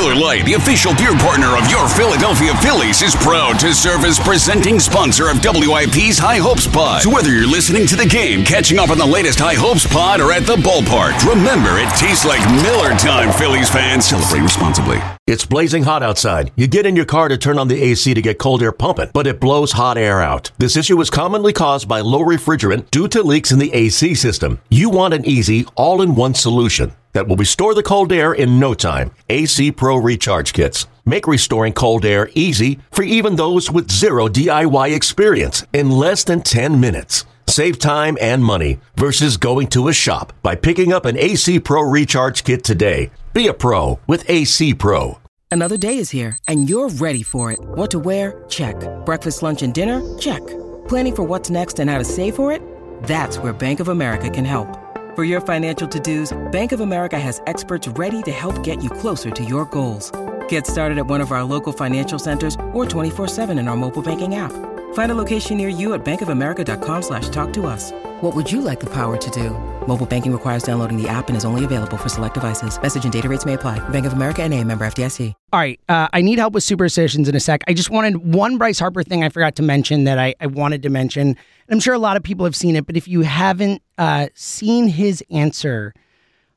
Miller Lite, the official beer partner of your Philadelphia Phillies, is proud to serve as presenting sponsor of WIP's High Hopes Pod. So whether you're listening to the game, catching up on the latest High Hopes Pod, or at the ballpark, remember it tastes like Miller time, Phillies fans. Celebrate responsibly. It's blazing hot outside. You get in your car to turn on the AC to get cold air pumping, but it blows hot air out. This issue is commonly caused by low refrigerant due to leaks in the AC system. You want an easy, all in one solution that will restore the cold air in no time. AC Pro Recharge Kits. Make restoring cold air easy for even those with zero DIY experience in less than 10 minutes. Save time and money versus going to a shop by picking up an AC Pro Recharge Kit today. Be a pro with AC Pro. Another day is here, and you're ready for it. What to wear? Check. Breakfast, lunch, and dinner? Check. Planning for what's next and how to save for it? That's where Bank of America can help. For your financial to-dos, Bank of America has experts ready to help get you closer to your goals. Get started at one of our local financial centers or 24-7 in our mobile banking app. Find a location near you at bankofamerica.com slash talk to us. What would you like the power to do? Mobile banking requires downloading the app and is only available for select devices. Message and data rates may apply. Bank of America and a member FDIC. All right. Uh, I need help with superstitions in a sec. I just wanted one Bryce Harper thing I forgot to mention that I, I wanted to mention. I'm sure a lot of people have seen it, but if you haven't uh, seen his answer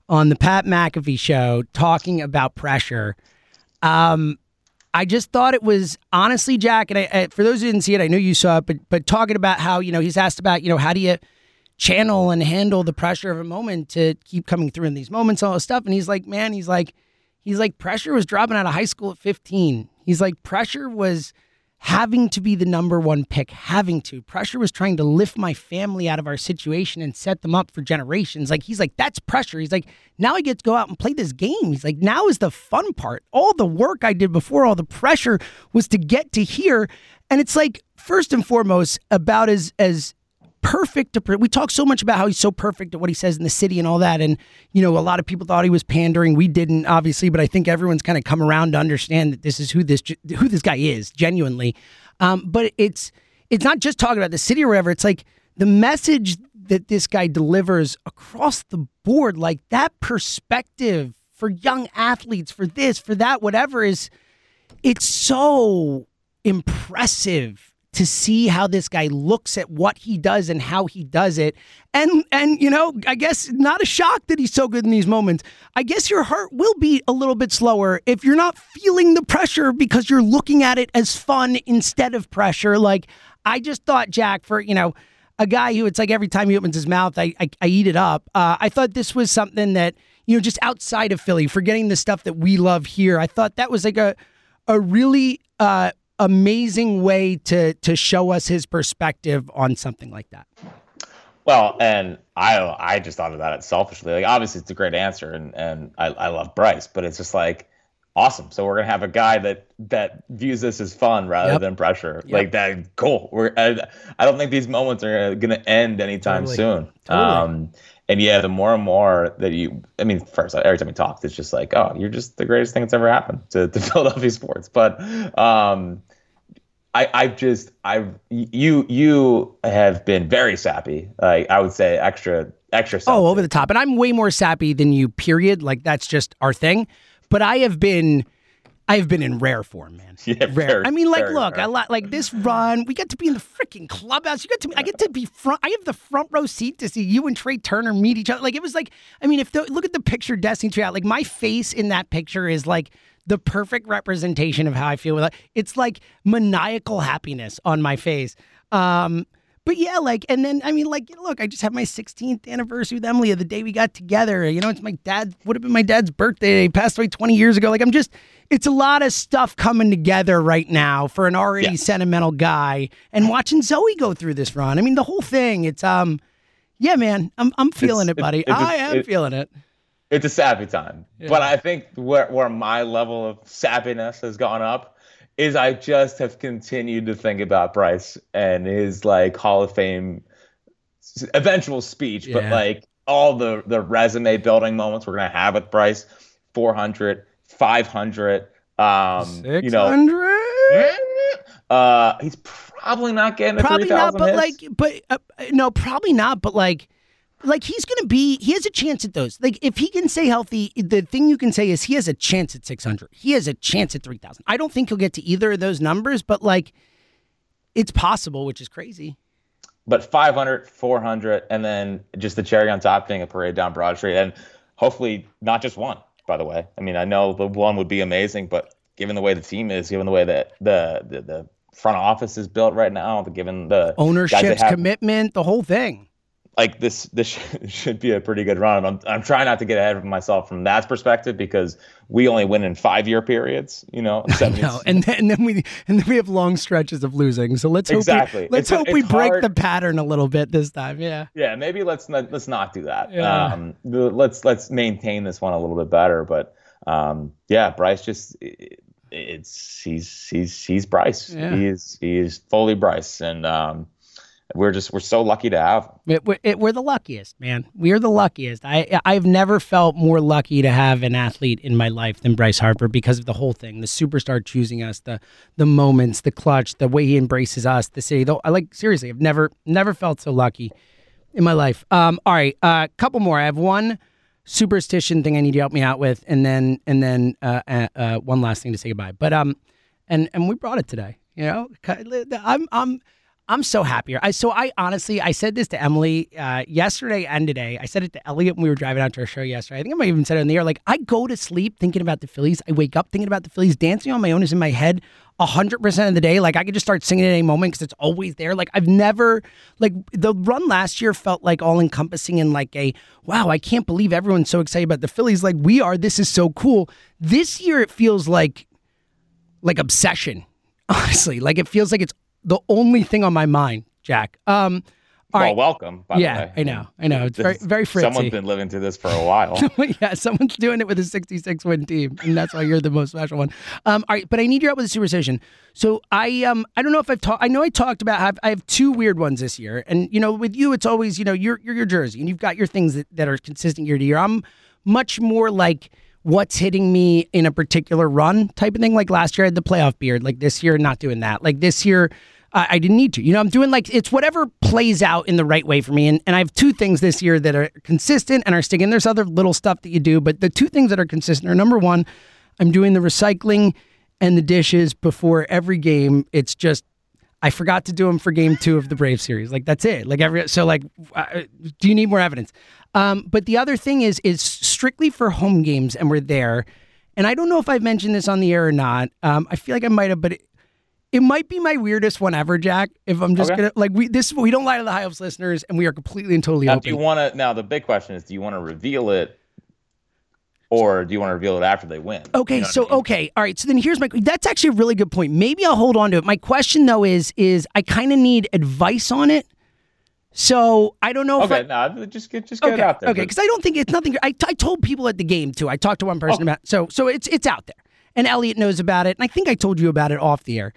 on the Pat McAfee show talking about pressure, um, I just thought it was honestly, Jack, and I, I, for those who didn't see it, I know you saw it, but but talking about how you know he's asked about you know how do you channel and handle the pressure of a moment to keep coming through in these moments, all this stuff, and he's like, man, he's like, he's like, pressure was dropping out of high school at 15. He's like, pressure was having to be the number one pick, having to. Pressure was trying to lift my family out of our situation and set them up for generations. Like he's like, that's pressure. He's like, now I get to go out and play this game. He's like, now is the fun part. All the work I did before, all the pressure was to get to here. And it's like, first and foremost, about as as perfect. To, we talk so much about how he's so perfect at what he says in the city and all that. And, you know, a lot of people thought he was pandering. We didn't, obviously, but I think everyone's kind of come around to understand that this is who this who this guy is, genuinely. Um, but it's it's not just talking about the city or whatever. It's like the message that this guy delivers across the board, like that perspective for young athletes, for this, for that, whatever is, it's so impressive to see how this guy looks at what he does and how he does it. And and you know, I guess not a shock that he's so good in these moments. I guess your heart will beat a little bit slower if you're not feeling the pressure because you're looking at it as fun instead of pressure. Like I just thought Jack for, you know, a guy who it's like every time he opens his mouth, I I, I eat it up. Uh, I thought this was something that you know just outside of Philly, forgetting the stuff that we love here. I thought that was like a a really uh, amazing way to to show us his perspective on something like that. Well, and I I just thought of that selfishly. Like obviously it's a great answer and and I, I love Bryce, but it's just like awesome. So we're gonna have a guy that that views this as fun rather yep. than pressure. Yep. Like that cool. We're I, I don't think these moments are gonna end anytime totally. soon. Totally. Um and yeah, the more and more that you, I mean, first every time we talk, it's just like, oh, you're just the greatest thing that's ever happened to, to Philadelphia sports. But um, I, I've just, I've, you, you have been very sappy. Like I would say, extra, extra. Sappy. Oh, over the top, and I'm way more sappy than you. Period. Like that's just our thing. But I have been I have been in rare form, man. Yeah, rare. Very, I mean, like, look, rare. I like this run. We get to be in the freaking clubhouse. You get to, be, I get to be front. I have the front row seat to see you and Trea Turner meet each other. Like, it was like, I mean, if the, look at the picture Destiny Tree out. Like, my face in that picture is like the perfect representation of how I feel with. It's like maniacal happiness on my face. Um, but yeah, like, and then I mean, like, look, I just had my 16th anniversary with Emily the day we got together. You know, it's my dad would have been my dad's birthday. He passed away 20 years ago. Like, I'm just, it's a lot of stuff coming together right now for an already yeah. sentimental guy. And watching Zoe go through this run, I mean, the whole thing. It's um, yeah, man, I'm I'm feeling it's, it, buddy. It's I am feeling it. It's a sappy time, yeah. but I think where where my level of sappiness has gone up is I just have continued to think about Bryce and his like Hall of Fame eventual speech, yeah. but like all the the resume building moments we're gonna have with Bryce, 400, 500, um, 600? you know, uh, he's probably not getting probably not, but hits. like, but uh, no, probably not, but like like he's going to be, he has a chance at those. Like if he can stay healthy, the thing you can say is he has a chance at 600. He has a chance at 3,000. I don't think he'll get to either of those numbers, but like it's possible, which is crazy. But 500, 400, and then just the cherry on top being a parade down Broad Street. And hopefully not just one, by the way. I mean, I know the one would be amazing, but given the way the team is, given the way that the, the, the front office is built right now, the given the ownership commitment, the whole thing like this this should be a pretty good run. I'm I'm trying not to get ahead of myself from that perspective because we only win in five year periods, you know. know. And then, and then we and then we have long stretches of losing. So let's exactly. hope we, let's it's, hope it's we break hard. the pattern a little bit this time. Yeah. Yeah, maybe let's not let's not do that. Yeah. Um, let's let's maintain this one a little bit better. But um, yeah, Bryce just it, it's he's he's he's Bryce. Yeah. He's he's fully Bryce, and um, we're just we're so lucky to have. It, we're, it, we're the luckiest, man. We're the luckiest. I I've never felt more lucky to have an athlete in my life than Bryce Harper because of the whole thing, the superstar choosing us, the the moments, the clutch, the way he embraces us, the city. Though I like seriously, I've never never felt so lucky in my life. Um, all right, a uh, couple more. I have one superstition thing I need you to help me out with, and then and then uh, uh, uh, one last thing to say goodbye. But um, and and we brought it today. You know, I'm I'm I'm so happier. I so I honestly I said this to Emily uh, yesterday and today. I said it to Elliot when we were driving out to our show yesterday. I think I might even said it in the air. Like I go to sleep thinking about the Phillies. I wake up thinking about the Phillies. Dancing on my own is in my head hundred percent of the day. Like I could just start singing at any moment because it's always there. Like I've never like the run last year felt like all encompassing and like a wow. I can't believe everyone's so excited about the Phillies. Like we are. This is so cool. This year it feels like like obsession. Honestly, like it feels like it's the only thing on my mind, Jack. Um, all well, right. welcome. By yeah, the way. I know, I know. It's very, very fritzy. Someone's been living through this for a while. yeah, someone's doing it with a 66 win team, and that's why you're the most special one. Um, all right, but I need your help with a superstition. So I um I don't know if I've talked. I know I talked about have I have two weird ones this year, and you know with you it's always you know you're you're your jersey and you've got your things that, that are consistent year to year. I'm much more like what's hitting me in a particular run type of thing. Like last year I had the playoff beard. Like this year not doing that. Like this year. I didn't need to. You know, I'm doing like it's whatever plays out in the right way for me. And and I have two things this year that are consistent and are sticking. There's other little stuff that you do, but the two things that are consistent are number one, I'm doing the recycling and the dishes before every game. It's just I forgot to do them for game two of the Brave series. Like that's it. Like every so like, uh, do you need more evidence? Um, but the other thing is is strictly for home games, and we're there. And I don't know if I've mentioned this on the air or not. Um, I feel like I might have, but it, it might be my weirdest one ever, Jack. If I'm just Okay. gonna like we this we don't lie to the high hopes listeners, and we are completely and totally Now, open. do you want to? Now, the big question is: Do you want to reveal it, or do you want to reveal it after they win? Okay, You know so I mean? okay, all right. So then here's my. That's actually a really good point. Maybe I'll hold on to it. My question though is is I kind of need advice on it. So I don't know if I, Okay, no, just get just get okay, it out there. okay, because I don't think it's nothing. I, I told people at the game too. I talked to one person about so so it's it's out there, and Elliot knows about it, and I think I told you about it off the air.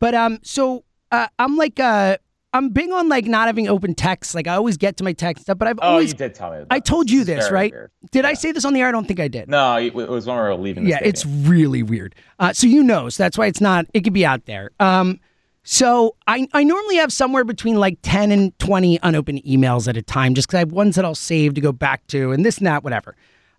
But um, so uh, I'm like uh, I'm big on like not having open text. Like I always get to my text stuff, but I've oh, always you did tell me. I told you this, right? weird. Did I say this on the air? I don't think I did. No, it was when we were leaving. Yeah, it's really weird. Uh, so you know, so that's why it's not. It could be out there. Um, so I I normally have somewhere between like ten and twenty unopened emails at a time, just because I have ones that I'll save to go back to, and this and that, whatever.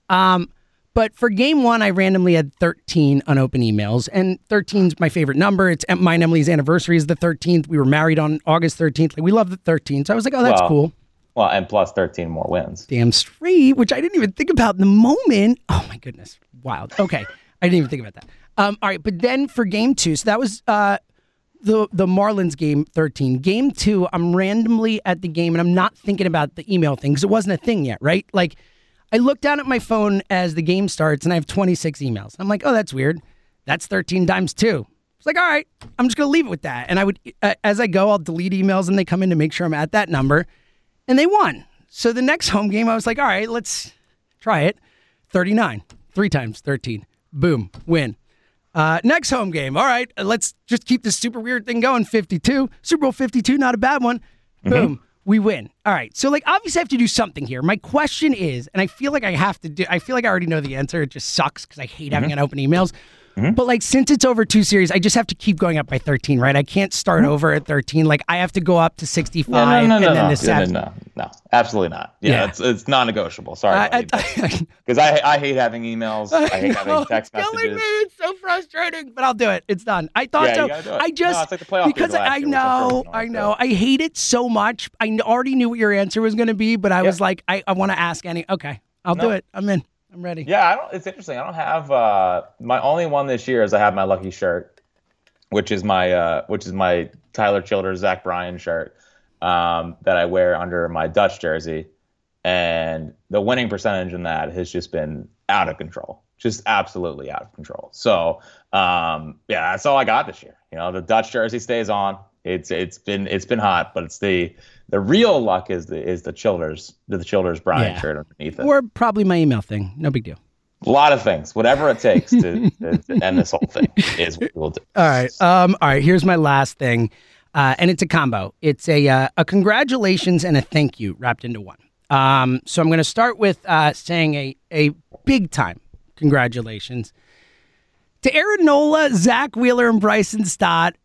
Um, but for game one, I randomly had thirteen unopened emails, and 13's my favorite number. It's mine. Emily's anniversary is the thirteenth. We were married on August thirteenth. Like we love the thirteenth. So I was like, oh, that's Well, cool. well, and plus thirteen more wins. Damn straight, which I didn't even think about in the moment. Oh my goodness, wild. Okay, I didn't even think about that. Um, all right, but then for game two, so that was uh, the the Marlins game thirteen. Game two, I'm randomly at the game and I'm not thinking about the email thing because it wasn't a thing yet, right? Like, I look down at my phone as the game starts and I have 26 emails. I'm like, oh, that's weird. That's 13 times two. It's like, all right, I'm just gonna leave it with that. And I would, uh, as I go, I'll delete emails and they come in to make sure I'm at that number and they won. So the next home game, I was like, all right, let's try it. 39, three times 13. Boom, win. Uh, next home game, all right, let's just keep this super weird thing going. 52, Super Bowl 52, not a bad one. Boom, we win. All right, so like obviously I have to do something here. My question is, and I feel like I have to do, I feel like I already know the answer. It just sucks because I hate having mm-hmm. unopened emails. Hmm? But like since it's over two series, I just have to keep going up by 13, right? I can't start hmm? over at 13. Like I have to go up to 65 No, no, no, and no, then no, the no, no, no, absolutely not. Yeah, Yeah. it's it's non-negotiable. Sorry, because I- I, I, hate having emails. I, hate know, having text messages. me. It's so frustrating, but I'll do it. It's done. I thought Yeah, so. gotta do it. I just like the because I know, I I know. I hate it so much. I already knew what your answer was going to be, but I was like, I, I want to ask any. Okay, I'll do it. I'm in. I'm ready. Yeah, I don't. It's interesting. I don't have uh, my only one this year is I have my lucky shirt, which is my uh, which is my Tyler Childers Zach Bryan shirt um, that I wear under my Dutch jersey, and the winning percentage in that has just been out of control, just absolutely out of control. So um, yeah, that's all I got this year. You know, the Dutch jersey stays on. It's it's been it's been hot, but it's the the real luck is the is the Childers the Childers Bryan Yeah. shirt underneath it. Or probably my email thing. No big deal. A lot of things, whatever it takes to, to, to end this whole thing is what we'll do. All right. Um, all right. Here's my last thing, uh, and it's a combo. It's a uh, a congratulations and a thank you wrapped into one. Um, so I'm going to start with uh, saying a a big time congratulations to Aaron Nola, Zack Wheeler, and Bryson Stott.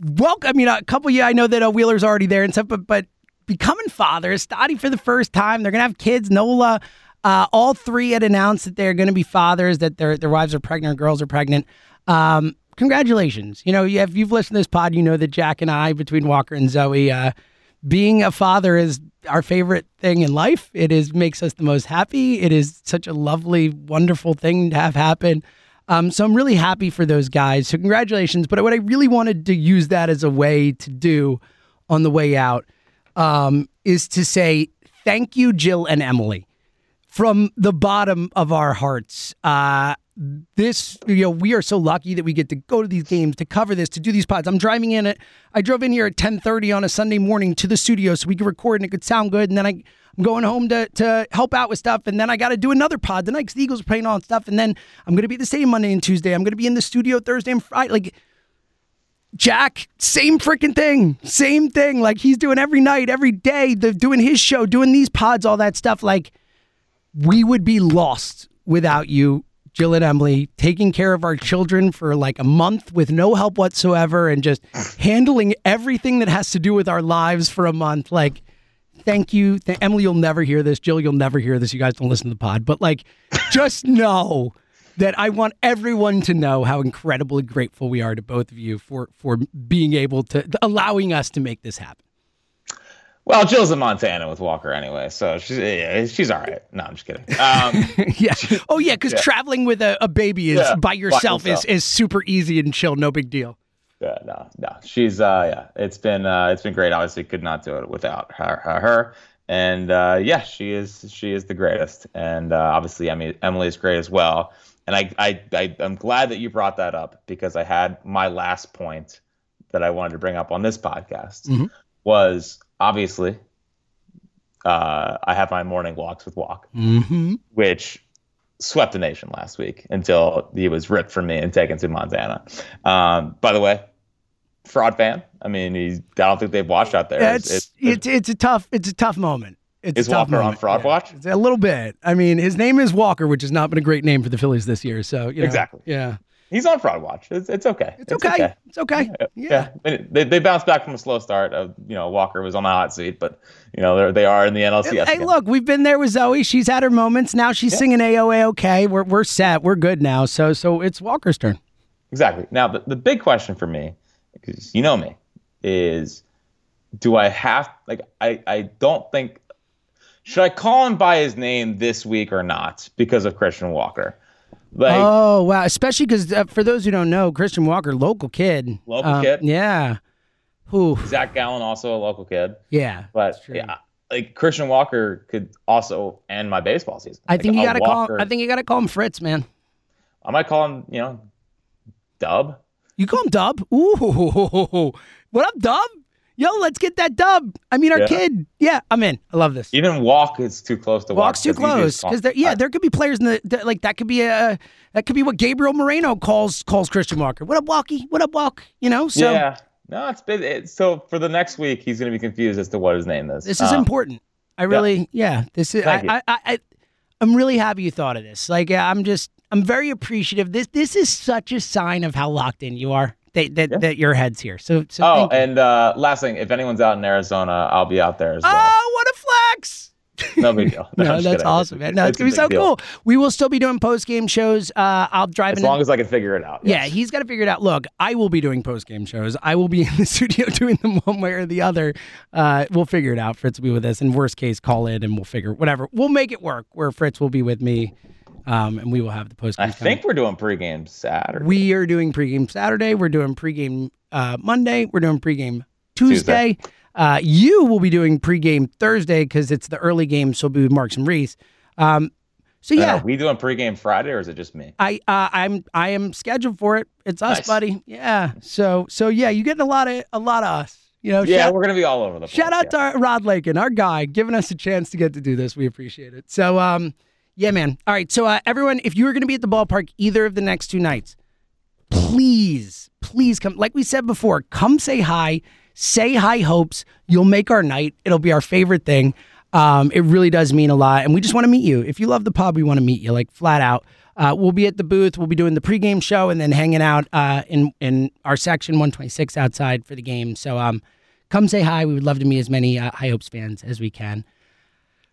Welcome. I mean, a couple of you I know that uh, Wheeler's already there and stuff, but but becoming fathers, Stotty for the first time. They're gonna have kids. Nola, uh, all three had announced that they're gonna be fathers, that their their wives are pregnant, girls are pregnant. Um, congratulations. You know, if you've listened to this pod, you know that Jack and I, between Walker and Zoe, uh, being a father is our favorite thing in life. It is makes us the most happy. It is such a lovely, wonderful thing to have happen. Um, so I'm really happy for those guys. So congratulations. But what I really wanted to use that as a way to do on the way out um, is to say thank you, Jill and Emily, from the bottom of our hearts. Uh, this, you know, we are so lucky that we get to go to these games, to cover this, to do these pods. I'm driving in it. I drove in here at 10:30 on a Sunday morning to the studio so we could record and it could sound good. And then I, I'm going home to to help out with stuff, and then I got to do another pod tonight because the Eagles are playing that stuff. And then I'm going to be the same Monday and Tuesday. I'm going to be in the studio Thursday and Friday. Like Jack, same freaking thing. Same thing. Like he's doing every night, every day, the, doing his show, doing these pods, all that stuff. Like we would be lost without you, Jill and Emily, taking care of our children for like a month with no help whatsoever and just handling everything that has to do with our lives for a month. Like, thank you. Th- Emily, you'll never hear this. Jill, you'll never hear this. You guys don't listen to the pod, but like, just know that I want everyone to know how incredibly grateful we are to both of you for for being able to allowing us to make this happen. Well, Jill's in Montana with Walker anyway, so she's yeah, she's all right. No, I'm just kidding. Um, yeah. Oh yeah, because traveling with a, a baby is Yeah, by yourself. is is super easy and chill, no big deal. Yeah, no, no, she's uh, yeah, it's been uh, it's been great. Obviously, could not do it without her, her, and uh, yeah, she is she is the greatest, and uh, obviously, Emily Emily is great as well. And I, I I I'm glad that you brought that up because I had my last point that I wanted to bring up on this podcast Mhm. was obviously uh, I have my morning walks with Walk. Mm-hmm. which swept the nation last week until he was ripped from me and taken to Montana. Um, by the way, fraud fan. I mean, he's, I don't think they've watched out there. It's, It's- it's it's a tough it's a tough moment. It's Is a tough Walker on moment. fraud watch? It's a little bit. I mean, his name is Walker, which has not been a great name for the Phillies this year. So you know, Exactly. Yeah, he's on fraud watch. It's, it's okay. it's okay. It's okay. Yeah. Yeah, they, they bounced back from a slow start. Of you know, Walker was on the hot seat, but you know they are in the NLCS. Hey, again. look, we've been there with Zoe. She's had her moments. Now she's singing AOA. Okay, we're we're set. We're good now. So so it's Walker's turn. Exactly. Now, the, the big question for me, because you know me, is do I have, like, I, I don't think, should I call him by his name this week or not because of Christian Walker? Like, oh wow! Especially because uh, for those who don't know, Christian Walker, local kid. Local Um, kid? Yeah. Who? Zac Gallen, also a local kid. Yeah. But that's true. yeah, like Christian Walker could also end my baseball season. I Like, think you got to call. I think you got to call him Fritz, man. I might call him, you know, Dub. You call him Dub? Ooh, what up, Dub? Yo, let's get that Dub. I mean, our Yeah. kid. Yeah, I'm in. I love this. Even Walk is too close to walk. Walks too Walk, 'cause close because yeah, there could be players in the that, like that could be a that could be what Gabriel Moreno calls calls Christian Walker. What up, Walkie? What up, Walk? You know, so yeah. No, it's been it, so for the next week he's going to be confused as to what his name is. this is Um, important. I really, yeah, this is. I, Thank you. I, I, I, I'm really happy you thought of this. Like, yeah, I'm just, I'm very appreciative. This this is such a sign of how locked in you are. That that, Yeah. that your head's here. So, so Oh, and uh, last thing, if anyone's out in Arizona, I'll be out there as well. oh, what a flex! No big deal. No, just that's kidding. awesome, man. No, it's, a gonna be so deal. cool. We will still be doing post game shows. Uh, I'll drive As in. long as I can figure it out. Yeah, yes. he's got to figure it out. Look, I will be doing post game shows. I will be in the studio doing them one way or the other. Uh, we'll figure it out. Fritz will be with us. In worst case, call in and we'll figure whatever. We'll make it work. Where Fritz will be with me, um, and we will have the post game. I think we're doing pregame Saturday. we are doing pregame Saturday. We're doing pregame uh, Monday. We're doing pregame Tuesday. Uh, you will be doing pregame Thursday because it's the early game. So we'll be with Marks and Reese. Um, so I don't yeah, know, we doing pregame Friday or is it just me? I uh, I'm I am scheduled for it. It's us, Nice. buddy. Yeah. So so yeah, you getting a lot of a lot of us. You know. Yeah, shout, we're gonna be all over the place. shout out yeah. to our, Rod Lakin, our guy, giving us a chance to get to do this. We appreciate it. So um, yeah, man. All right. So uh, everyone, if you are going to be at the ballpark either of the next two nights, please, please come. Like we said before, come say hi, say hi hopes. You'll make our night. It'll be our favorite thing. Um, it really does mean a lot, and we just want to meet you. If you love the pub, we want to meet you, like flat out. Uh, we'll be at the booth. We'll be doing the pregame show and then hanging out uh, in in our section 126 outside for the game. So um, come say hi. We would love to meet as many uh, High Hopes fans as we can.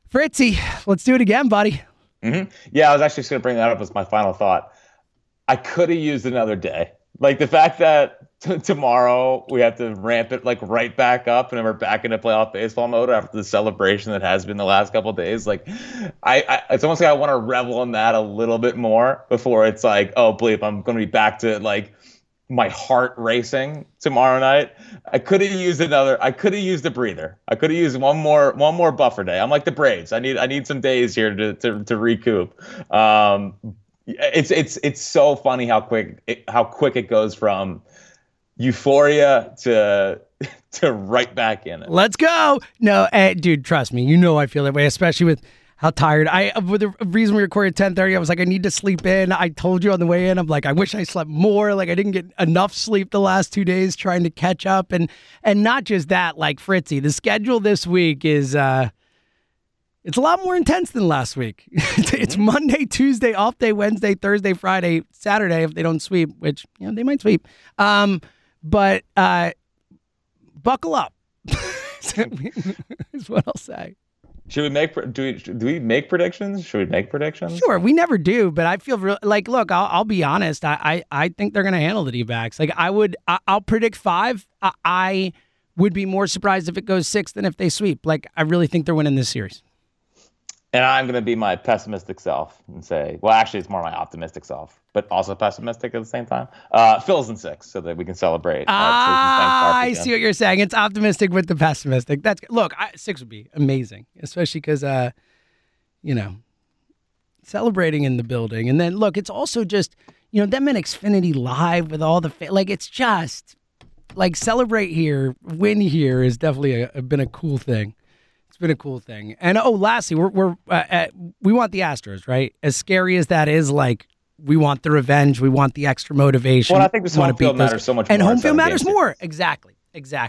Fritzy, let's do it again, buddy. Mm-hmm. Yeah, I was actually just gonna bring that up as my final thought. I could have used another day. Like the fact that t- tomorrow we have to ramp it like right back up and we're back into playoff baseball mode after the celebration that has been the last couple days. Like, I, I it's almost like I want to revel in that a little bit more before it's like, oh bleep, I'm gonna be back to like my heart racing tomorrow night. I could have used another. I could have used a breather. I could have used one more one more buffer day. I'm like the Braves. I need I need some days here to to, to recoup. Um, it's it's it's so funny how quick it, how quick it goes from euphoria to to right back in it. Let's go. No, eh, dude, trust me. You know I feel that way, especially with how tired I. With the reason we recorded ten thirty, I was like, I need to sleep in. I told you on the way in, I'm like, I wish I slept more. Like I didn't get enough sleep the last two days trying to catch up, and and not just that. Like Fritzy, the schedule this week is. uh it's a lot more intense than last week. it's Monday, Tuesday, off day, Wednesday, Thursday, Friday, Saturday if they don't sweep, which you know they might sweep. Um, but uh, buckle up. is what I'll say. Should we make do we do we make predictions? Should we make predictions? Sure, we never do, but I feel real, like look. I'll, I'll be honest. I, I I think they're going to handle the D-backs. Like I would. I, I'll predict five. I, I would be more surprised if it goes six than if they sweep. Like I really think they're winning this series. And I'm going to be my pessimistic self and say, well, actually, it's more my optimistic self, but also pessimistic at the same time. Uh, Phil's in six so that we can celebrate. uh, Ah, I Church and St. see what you're saying. It's optimistic with the pessimistic. That's look. I, six would be amazing, especially because uh, you know, celebrating in the building, and then look, it's also just you know them in Xfinity Live with all the fa- like. It's just like celebrate here, win here is definitely a, been a cool thing. It's been a cool thing. And oh, lastly, we're we're uh, uh, we want the Astros, right? As scary as that is, like we want the revenge, we want the extra motivation. Well, I think this home field matters so much and more home field matters more. Exactly, exactly.